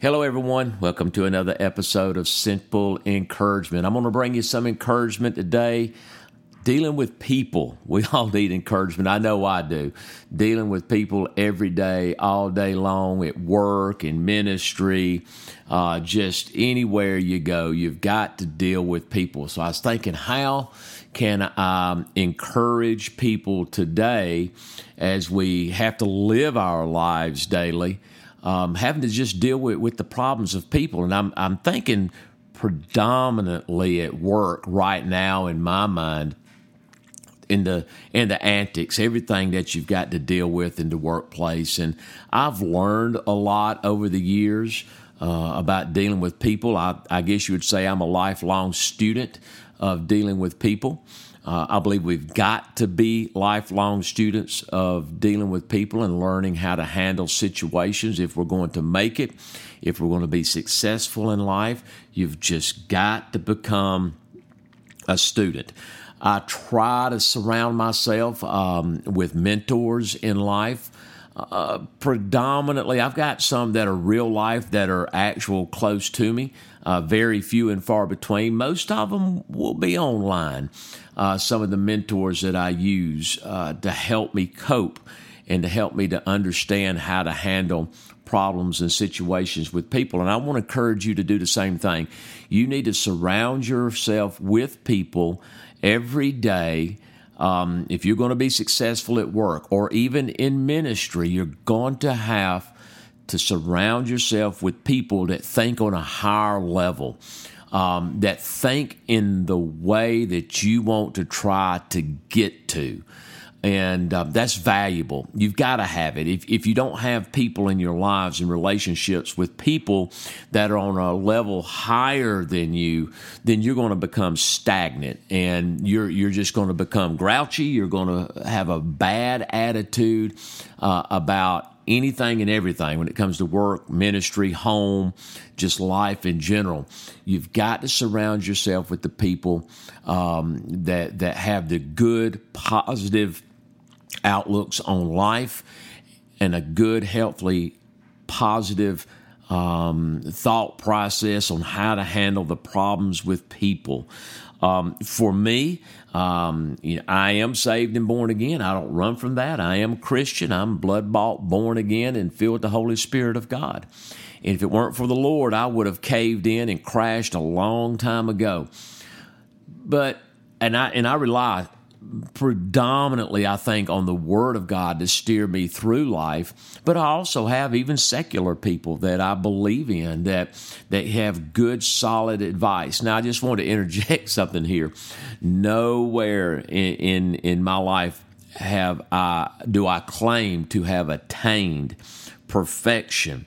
Hello, everyone. Welcome to another episode of Simple Encouragement. I'm going to bring you some encouragement today. Dealing with people. We all need encouragement. I know I do. Dealing with people every day, all day long, at work, in ministry, uh, just anywhere you go, you've got to deal with people. So I was thinking, how can I um, encourage people today as we have to live our lives daily? Um, having to just deal with, with the problems of people. And I'm, I'm thinking predominantly at work right now in my mind in the in the antics, everything that you've got to deal with in the workplace. And I've learned a lot over the years uh, about dealing with people. I, I guess you would say I'm a lifelong student of dealing with people. Uh, I believe we've got to be lifelong students of dealing with people and learning how to handle situations if we're going to make it, if we're going to be successful in life. You've just got to become a student. I try to surround myself um, with mentors in life. Uh, predominantly, I've got some that are real life that are actual close to me, uh, very few and far between. Most of them will be online uh, some of the mentors that I use uh, to help me cope and to help me to understand how to handle problems and situations with people. And I want to encourage you to do the same thing. You need to surround yourself with people every day. Um, if you're going to be successful at work or even in ministry, you're going to have to surround yourself with people that think on a higher level um, that think in the way that you want to try to get to. And uh, that's valuable. You've got to have it. If, if you don't have people in your lives and relationships with people that are on a level higher than you, then you're going to become stagnant and you're, you're just going to become grouchy. You're going to have a bad attitude uh, about anything and everything when it comes to work, ministry, home, just life in general. You've got to surround yourself with the people um, that that have the good, positive outlooks on life and a good, healthy, positive um, thought process on how to handle the problems with people. Um, for me, um, you know, I am saved and born again. I don't run from that. I am Christian. I'm blood bought, born again, and filled with the Holy Spirit of God. And if it weren't for the Lord, I would have caved in and crashed a long time ago. But and I and I rely predominantly, I think, on the Word of God to steer me through life. But I also have even secular people that I believe in that that have good, solid advice. Now, I just want to interject something here. Nowhere in in, in my life have I do I claim to have attained perfection.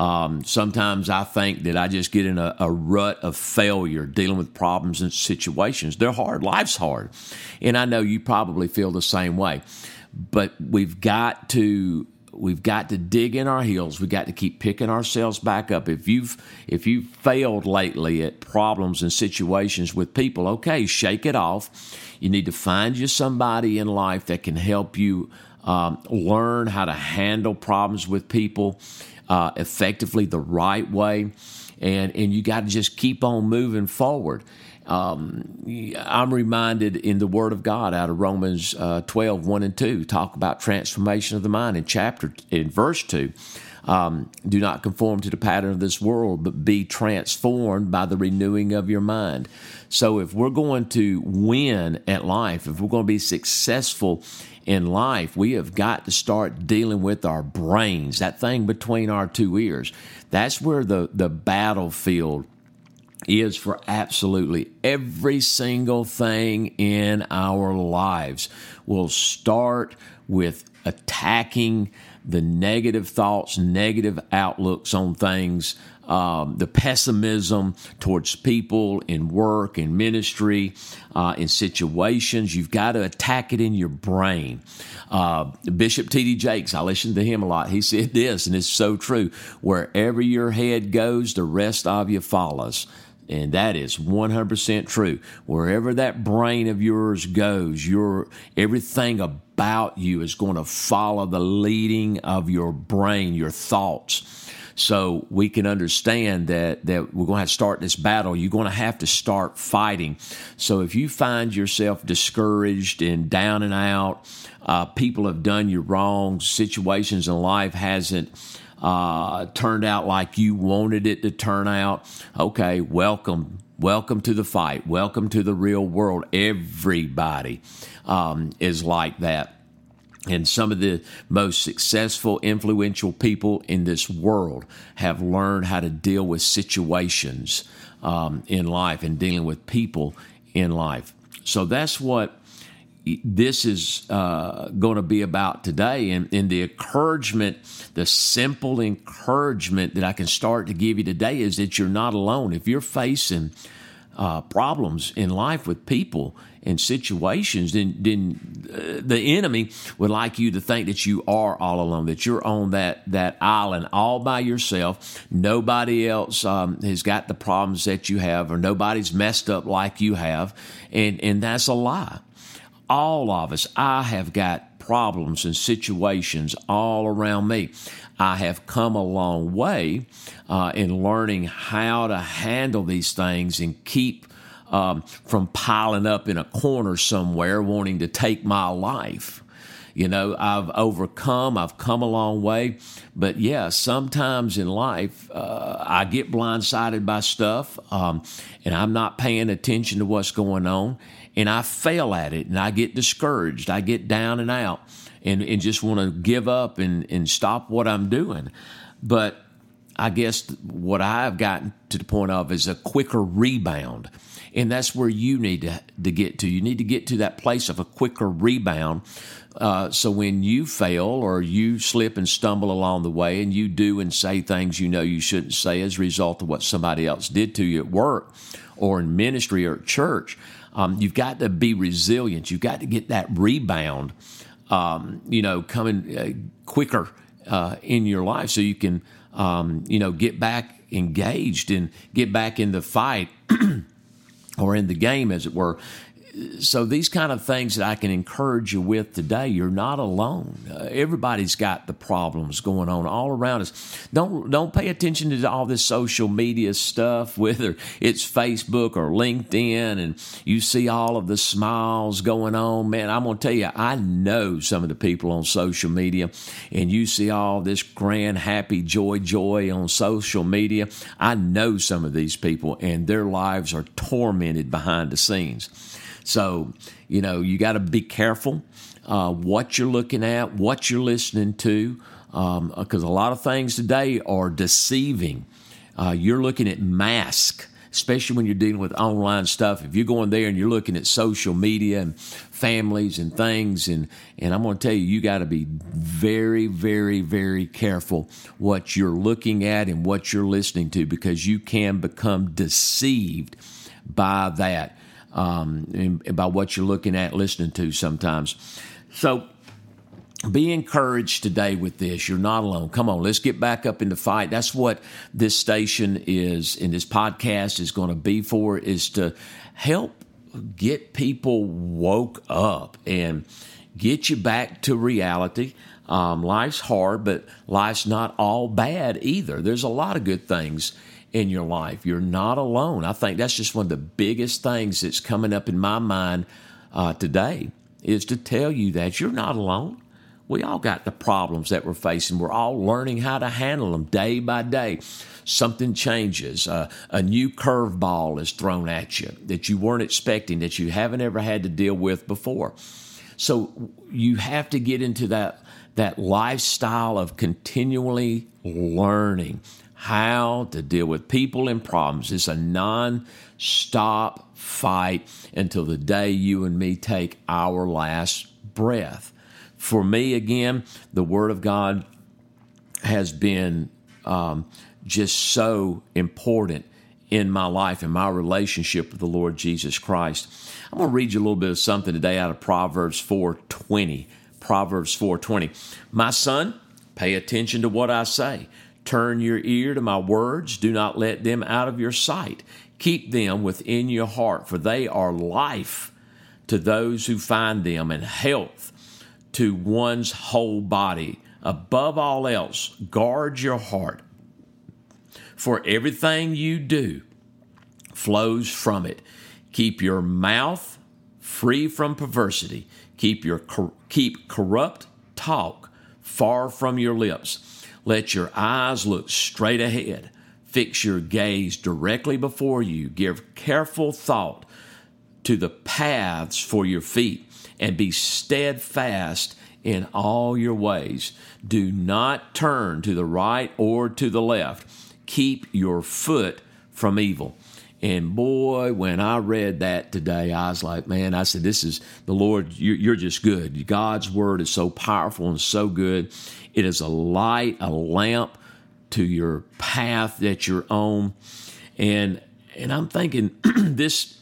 Um, sometimes I think that I just get in a, a, rut of failure dealing with problems and situations. They're hard. Life's hard. And I know you probably feel the same way. But we've got to we've got to dig in our heels. We've got to keep picking ourselves back up. If you've if you've failed lately at problems and situations with people, okay, shake it off. You need to find you somebody in life that can help you um, learn how to handle problems with people uh, effectively the right way, and and you got to just keep on moving forward. Um, I'm reminded in the Word of God out of Romans uh, 12, 1 and 2, talk about transformation of the mind in chapter, in verse 2. Um, do not conform to the pattern of this world, but be transformed by the renewing of your mind. So, if we're going to win at life, if we're going to be successful in life, we have got to start dealing with our brains, that thing between our two ears. That's where the, the battlefield is for absolutely every single thing in our lives. We'll start with attacking the negative thoughts, negative outlooks on things, um, the pessimism towards people in work, in ministry, uh, in situations. You've got to attack it in your brain. Uh, Bishop T.D. Jakes, I listen to him a lot. He said this, and it's so true. Wherever your head goes, the rest of you follows. And that is 100% true. Wherever that brain of yours goes, your everything about you is going to follow the leading of your brain, your thoughts. so we can understand that that we're going to have to start this battle. You're going to have to start fighting. So if you find yourself discouraged and down and out, uh, people have done you wrong, situations in life hasn't uh, turned out like you wanted it to turn out. Okay, welcome. Welcome to the fight. Welcome to the real world. Everybody um, is like that. And some of the most successful, influential people in this world have learned how to deal with situations um, in life and dealing with people in life. So that's what this is uh, going to be about today. And, and the encouragement, the simple encouragement that I can start to give you today is that you're not alone. If you're facing uh, problems in life with people and situations, then then uh, the enemy would like you to think that you are all alone, that you're on that that island all by yourself. Nobody else um, has got the problems that you have, or nobody's messed up like you have, and and that's a lie. All of us, I have got problems and situations all around me. I have come a long way uh, in learning how to handle these things and keep um, from piling up in a corner somewhere wanting to take my life. You know, I've overcome, I've come a long way. But yeah, sometimes in life, uh, I get blindsided by stuff um, and I'm not paying attention to what's going on and I fail at it and I get discouraged. I get down and out and, and just want to give up and, and stop what I'm doing. But I guess what I've gotten to the point of is a quicker rebound. And that's where you need to, to get to. You need to get to that place of a quicker rebound. Uh, so when you fail or you slip and stumble along the way and you do and say things you know you shouldn't say as a result of what somebody else did to you at work or in ministry or at church, um, you've got to be resilient. You've got to get that rebound um, you know, coming uh, quicker uh, in your life so you can, um, you know, get back engaged and get back in the fight or in the game, as it were so these kind of things that I can encourage you with today, you're not alone. Uh, everybody's got the problems going on all around us. Don't don't pay attention to all this social media stuff, whether it's Facebook or LinkedIn, and you see all of the smiles going on. Man, I'm gonna tell you, I know some of the people on social media, and you see all this grand, happy, joy, joy on social media. I know some of these people, and their lives are tormented behind the scenes. So, you know, you got to be careful uh, what you're looking at, what you're listening to, because um, a lot of things today are deceiving. Uh, you're looking at mask, especially when you're dealing with online stuff. If you're going there and you're looking at social media and families and things, and and I'm going to tell you, you got to be very, very, very careful what you're looking at and what you're listening to, because you can become deceived by that um, about what you're looking at, listening to sometimes. So be encouraged today with this. You're not alone. Come on, let's get back up in the fight. That's what this station is and this podcast is going to be for is to help get people woke up and get you back to reality. Um, life's hard, but life's not all bad either. There's a lot of good things in your life. You're not alone. I think that's just one of the biggest things that's coming up in my mind uh, today is to tell you that you're not alone. We all got the problems that we're facing. We're all learning how to handle them day by day. Something changes. Uh, a new curveball is thrown at you that you weren't expecting, that you haven't ever had to deal with before. So you have to get into that that lifestyle of continually learning how to deal with people and problems. It's a non stop fight until the day you and me take our last breath. For me, again, the Word of God has been um, just so important in my life and my relationship with the Lord Jesus Christ. I'm going to read you a little bit of something today out of Proverbs 4:20. Proverbs 4:20. My son, pay attention to what I say. Turn your ear to my words. Do not let them out of your sight. Keep them within your heart, for they are life to those who find them and health to one's whole body. Above all else, guard your heart, For everything you do flows from it. Keep your mouth free from perversity. Keep your keep corrupt talk far from your lips. Let your eyes look straight ahead. Fix your gaze directly before you. Give careful thought to the paths for your feet and be steadfast in all your ways. Do not turn to the right or to the left. Keep your foot from evil. And boy, when I read that today, I was like, man, I said, this is the Lord, you're just good. God's word is so powerful and so good. It is a light, a lamp to your path that you're on. And and I'm thinking this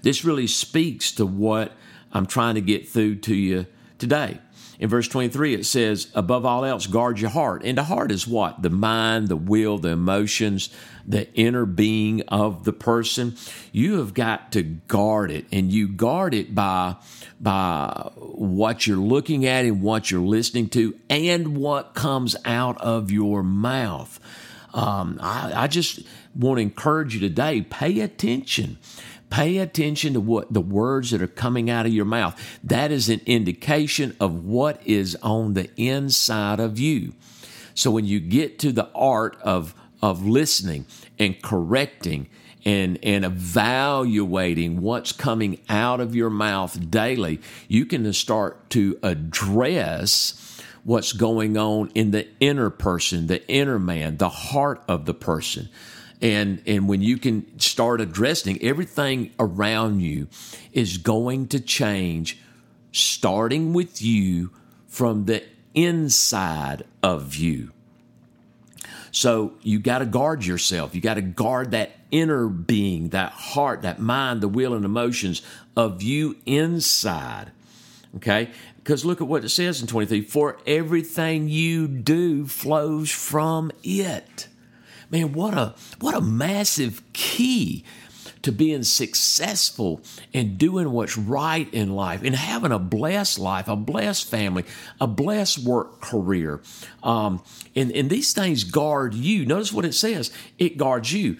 this really speaks to what I'm trying to get through to you today. In verse 23, it says, above all else, guard your heart. And the heart is what? The mind, the will, the emotions, the inner being of the person. You have got to guard it, and you guard it by, by what you're looking at and what you're listening to and what comes out of your mouth. Um, I, I just want to encourage you today pay attention Pay attention to what the words that are coming out of your mouth. That is an indication of what is on the inside of you. So when you get to the art of of listening and correcting and, and evaluating what's coming out of your mouth daily, you can start to address what's going on in the inner person, the inner man, the heart of the person. And and when you can start addressing everything around you is going to change starting with you from the inside of you so you got to guard yourself. You got to guard that inner being that heart that mind the will and emotions of you inside okay? Because look at what it says in 23 for everything you do flows from it. Man, what a what a massive key to being successful and doing what's right in life and having a blessed life, a blessed family, a blessed work career. Um, and, and these things guard you. Notice what it says. It guards you.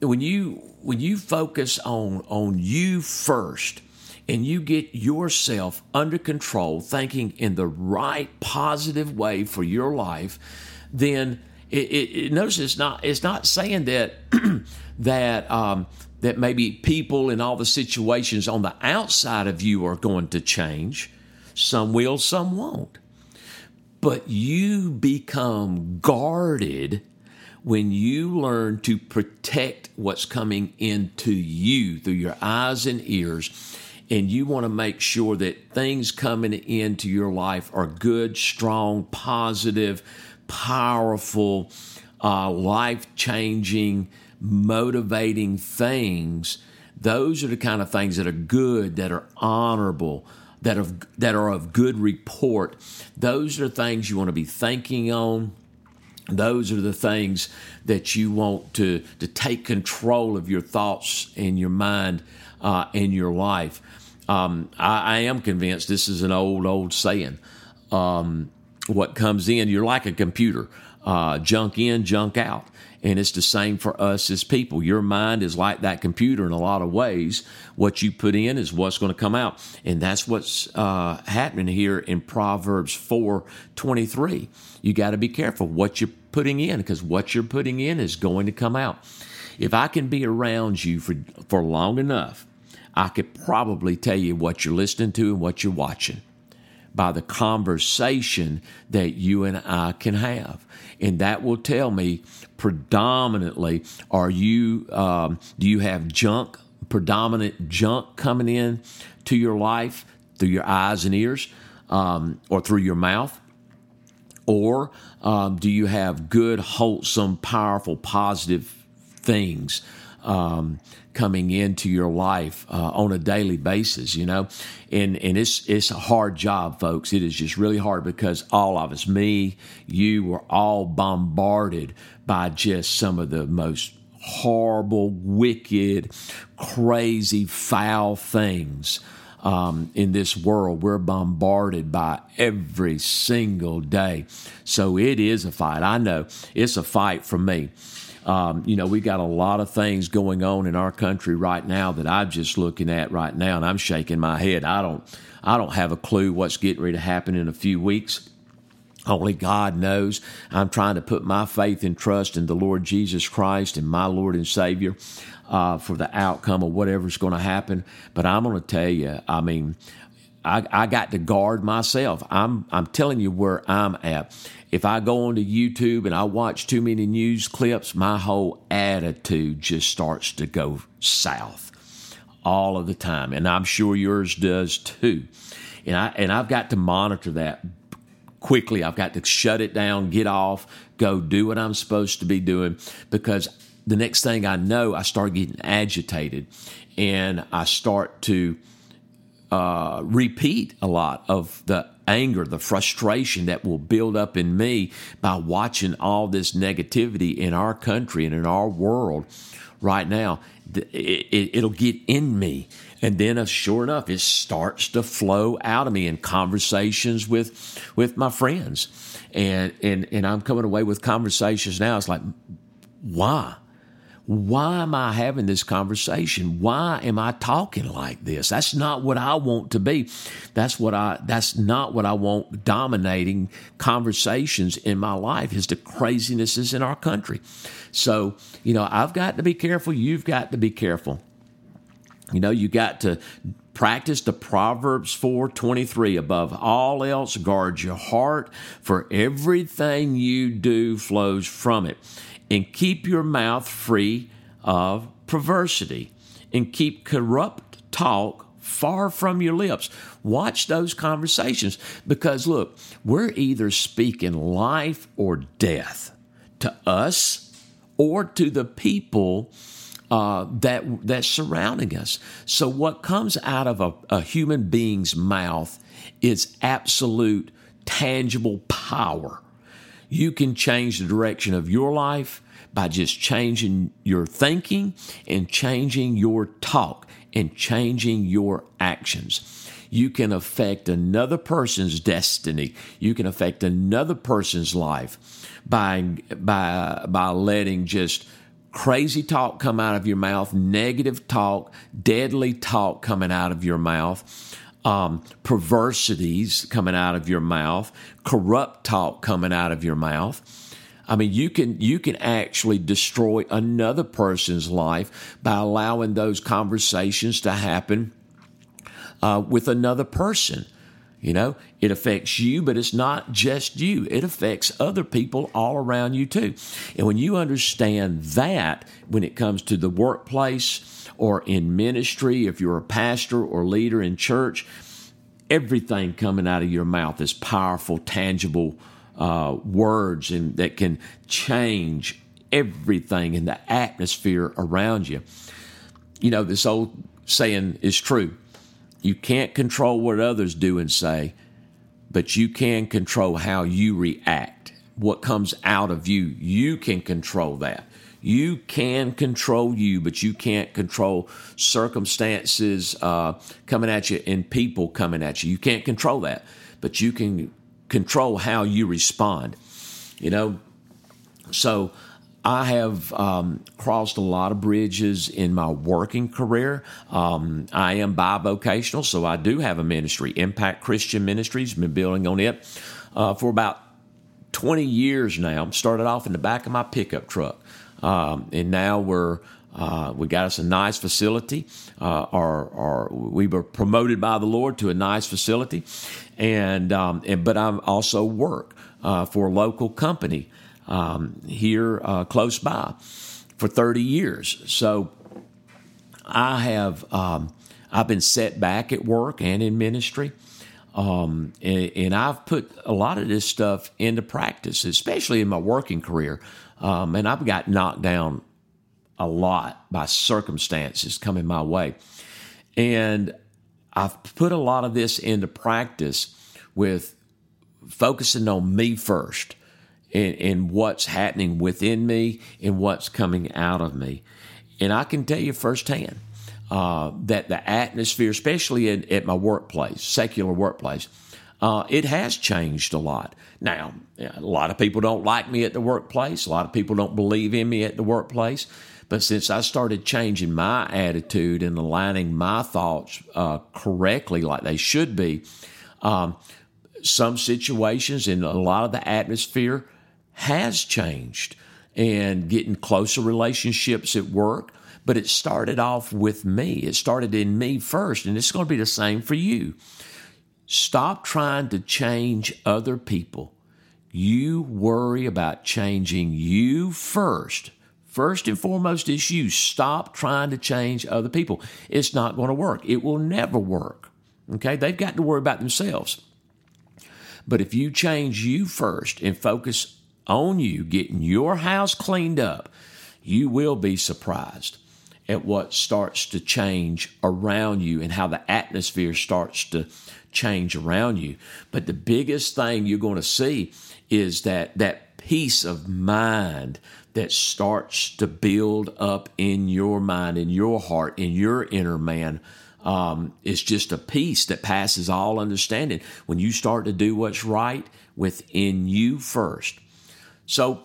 When you when you focus on on you first and you get yourself under control, thinking in the right positive way for your life, then it, it, it, notice it's not it's not saying that that um, that maybe people and all the situations on the outside of you are going to change. Some will, some won't. But you become guarded when you learn to protect what's coming into you through your eyes and ears. And you want to make sure that things coming into your life are good, strong, positive, powerful, uh, life changing, motivating things, those are the kind of things that are good, that are honorable, that are, that are of good report. Those are things you want to be thinking on. Those are the things that you want to, to take control of your thoughts and your mind uh, and your life. Um, I, I, am convinced this is an old, old saying. Um, what comes in, you're like a computer, uh, junk in, junk out. And it's the same for us as people. Your mind is like that computer in a lot of ways. What you put in is what's going to come out. And that's what's uh, happening here in Proverbs 4 23. You got to be careful what you're putting in because what you're putting in is going to come out. If I can be around you for, for long enough, I could probably tell you what you're listening to and what you're watching by the conversation that you and I can have. And that will tell me predominantly are you, um, do you have junk, predominant junk coming in to your life through your eyes and ears um, or through your mouth? Or um, do you have good, wholesome, powerful, positive things? Um, coming into your life uh, on a daily basis, you know, and and it's it's a hard job, folks. It is just really hard because all of us, me, you, were all bombarded by just some of the most horrible, wicked, crazy, foul things. Um, in this world. We're bombarded by every single day. So it is a fight. I know it's a fight for me. Um, you know, we've got a lot of things going on in our country right now that I'm just looking at right now, and I'm shaking my head. I don't, I don't have a clue what's getting ready to happen in a few weeks. Only God knows. I'm trying to put my faith and trust in the Lord Jesus Christ and my Lord and Savior uh, for the outcome of whatever's going to happen. But I'm going to tell you, I mean, I, I got to guard myself. I'm I'm telling you where I'm at. If I go onto YouTube and I watch too many news clips, my whole attitude just starts to go south all of the time, and I'm sure yours does too. And I and I've got to monitor that quickly. I've got to shut it down, get off, go do what I'm supposed to be doing because the next thing I know, I start getting agitated and I start to uh, repeat a lot of the anger, the frustration that will build up in me by watching all this negativity in our country and in our world right now. It, will get in me. And then, uh, sure enough, it starts to flow out of me in conversations with with my friends, and and and I'm coming away with conversations now. It's like, why? Why am I having this conversation? Why am I talking like this? That's not what I want to be. That's what I that's not what I want dominating conversations in my life is the crazinesses in our country. So, you know, I've got to be careful, you've got to be careful. You know, you got to practice the Proverbs 4:23 above all else guard your heart for everything you do flows from it and keep your mouth free of perversity, and keep corrupt talk far from your lips. Watch those conversations because, look, we're either speaking life or death to us or to the people uh, that that's surrounding us. So, what comes out of a, a human being's mouth is absolute, tangible power. You can change the direction of your life by just changing your thinking and changing your talk and changing your actions. You can affect another person's destiny. You can affect another person's life by by by letting just crazy talk come out of your mouth, negative talk, deadly talk coming out of your mouth um, perversities coming out of your mouth, corrupt talk coming out of your mouth. I mean, you can you can actually destroy another person's life by allowing those conversations to happen uh, with another person. You know, it affects you, but it's not just you. It affects other people all around you too. And when you understand that, when it comes to the workplace, or in ministry, if you're a pastor or leader in church, everything coming out of your mouth is powerful, tangible uh, words and that can change everything in the atmosphere around you. You know, this old saying is true. You can't control what others do and say, but you can control how you react. What comes out of you, you can control that. You can control you, but you can't control circumstances uh, coming at you and people coming at you. You can't control that, but you can control how you respond. You know, so I have um, crossed a lot of bridges in my working career. Um, I am bivocational, so I do have a ministry, Impact Christian Ministries. Been building on it uh, for about 20 years now. Started off in the back of my pickup truck. Um, and now we're uh, we got us a nice facility. Uh, our, we were promoted by the Lord to a nice facility, and, um, and but I also work uh, for a local company um, here uh, close by for 30 years. So I have um, I've been set back at work and in ministry. Um, and, and, I've put a lot of this stuff into practice, especially in my working career. Um, and I've got knocked down a lot by circumstances coming my way. And I've put a lot of this into practice with focusing on me first and, and what's happening within me and what's coming out of me. And I can tell you firsthand uh, that the atmosphere, especially in, at my workplace, secular workplace, uh, it has changed a lot. Now, a lot of people don't like me at the workplace. A lot of people don't believe in me at the workplace. But since I started changing my attitude and aligning my thoughts uh, correctly, like they should be, um, some situations and a lot of the atmosphere has changed and getting closer relationships at work. But it started off with me. It started in me first, and it's going to be the same for you. Stop trying to change other people. You worry about changing you first. First and foremost is you. Stop trying to change other people. It's not going to work. It will never work. Okay? They've got to worry about themselves. But if you change you first and focus on you getting your house cleaned up, you will be surprised at what starts to change around you and how the atmosphere starts to change around you. But the biggest thing you're going to see is that that peace of mind that starts to build up in your mind, in your heart, in your inner man. Um, it's just a peace that passes all understanding when you start to do what's right within you first. So,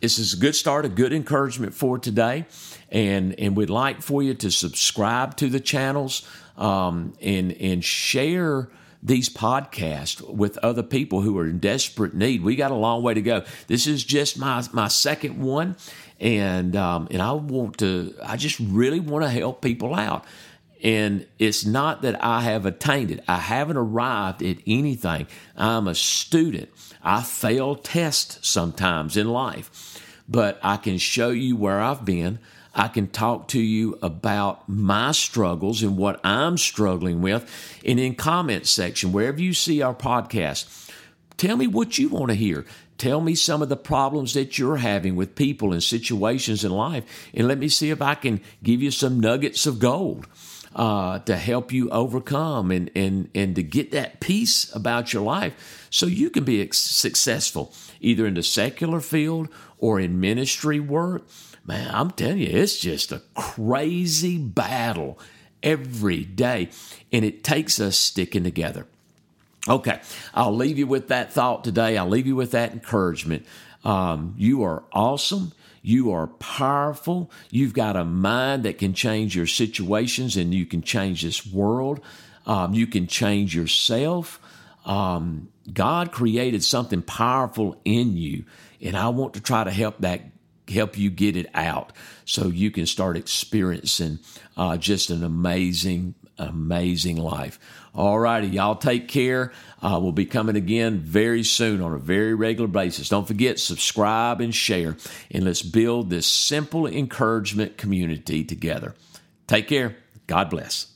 this is a good start, a good encouragement for today, and and we'd like for you to subscribe to the channels um, and and share these podcasts with other people who are in desperate need. We got a long way to go. This is just my my second one, and um, and I want to. I just really want to help people out. And it's not that I have attained it. I haven't arrived at anything. I'm a student. I fail tests sometimes in life, but I can show you where I've been. I can talk to you about my struggles and what I'm struggling with. And in comment section, wherever you see our podcast, tell me what you want to hear. Tell me some of the problems that you're having with people and situations in life, and let me see if I can give you some nuggets of gold uh, to help you overcome and, and, and to get that peace about your life so you can be successful either in the secular field or in ministry work man, I'm telling you, it's just a crazy battle every day. And it takes us sticking together. Okay, I'll leave you with that thought today. I'll leave you with that encouragement. Um, you are awesome. You are powerful. You've got a mind that can change your situations and you can change this world. Um, you can change yourself. Um, God created something powerful in you, and I want to try to help that help you get it out so you can start experiencing uh, just an amazing, amazing life. All righty, y'all take care. Uh, we'll be coming again very soon on a very regular basis. Don't forget, subscribe and share, and let's build this simple encouragement community together. Take care. God bless.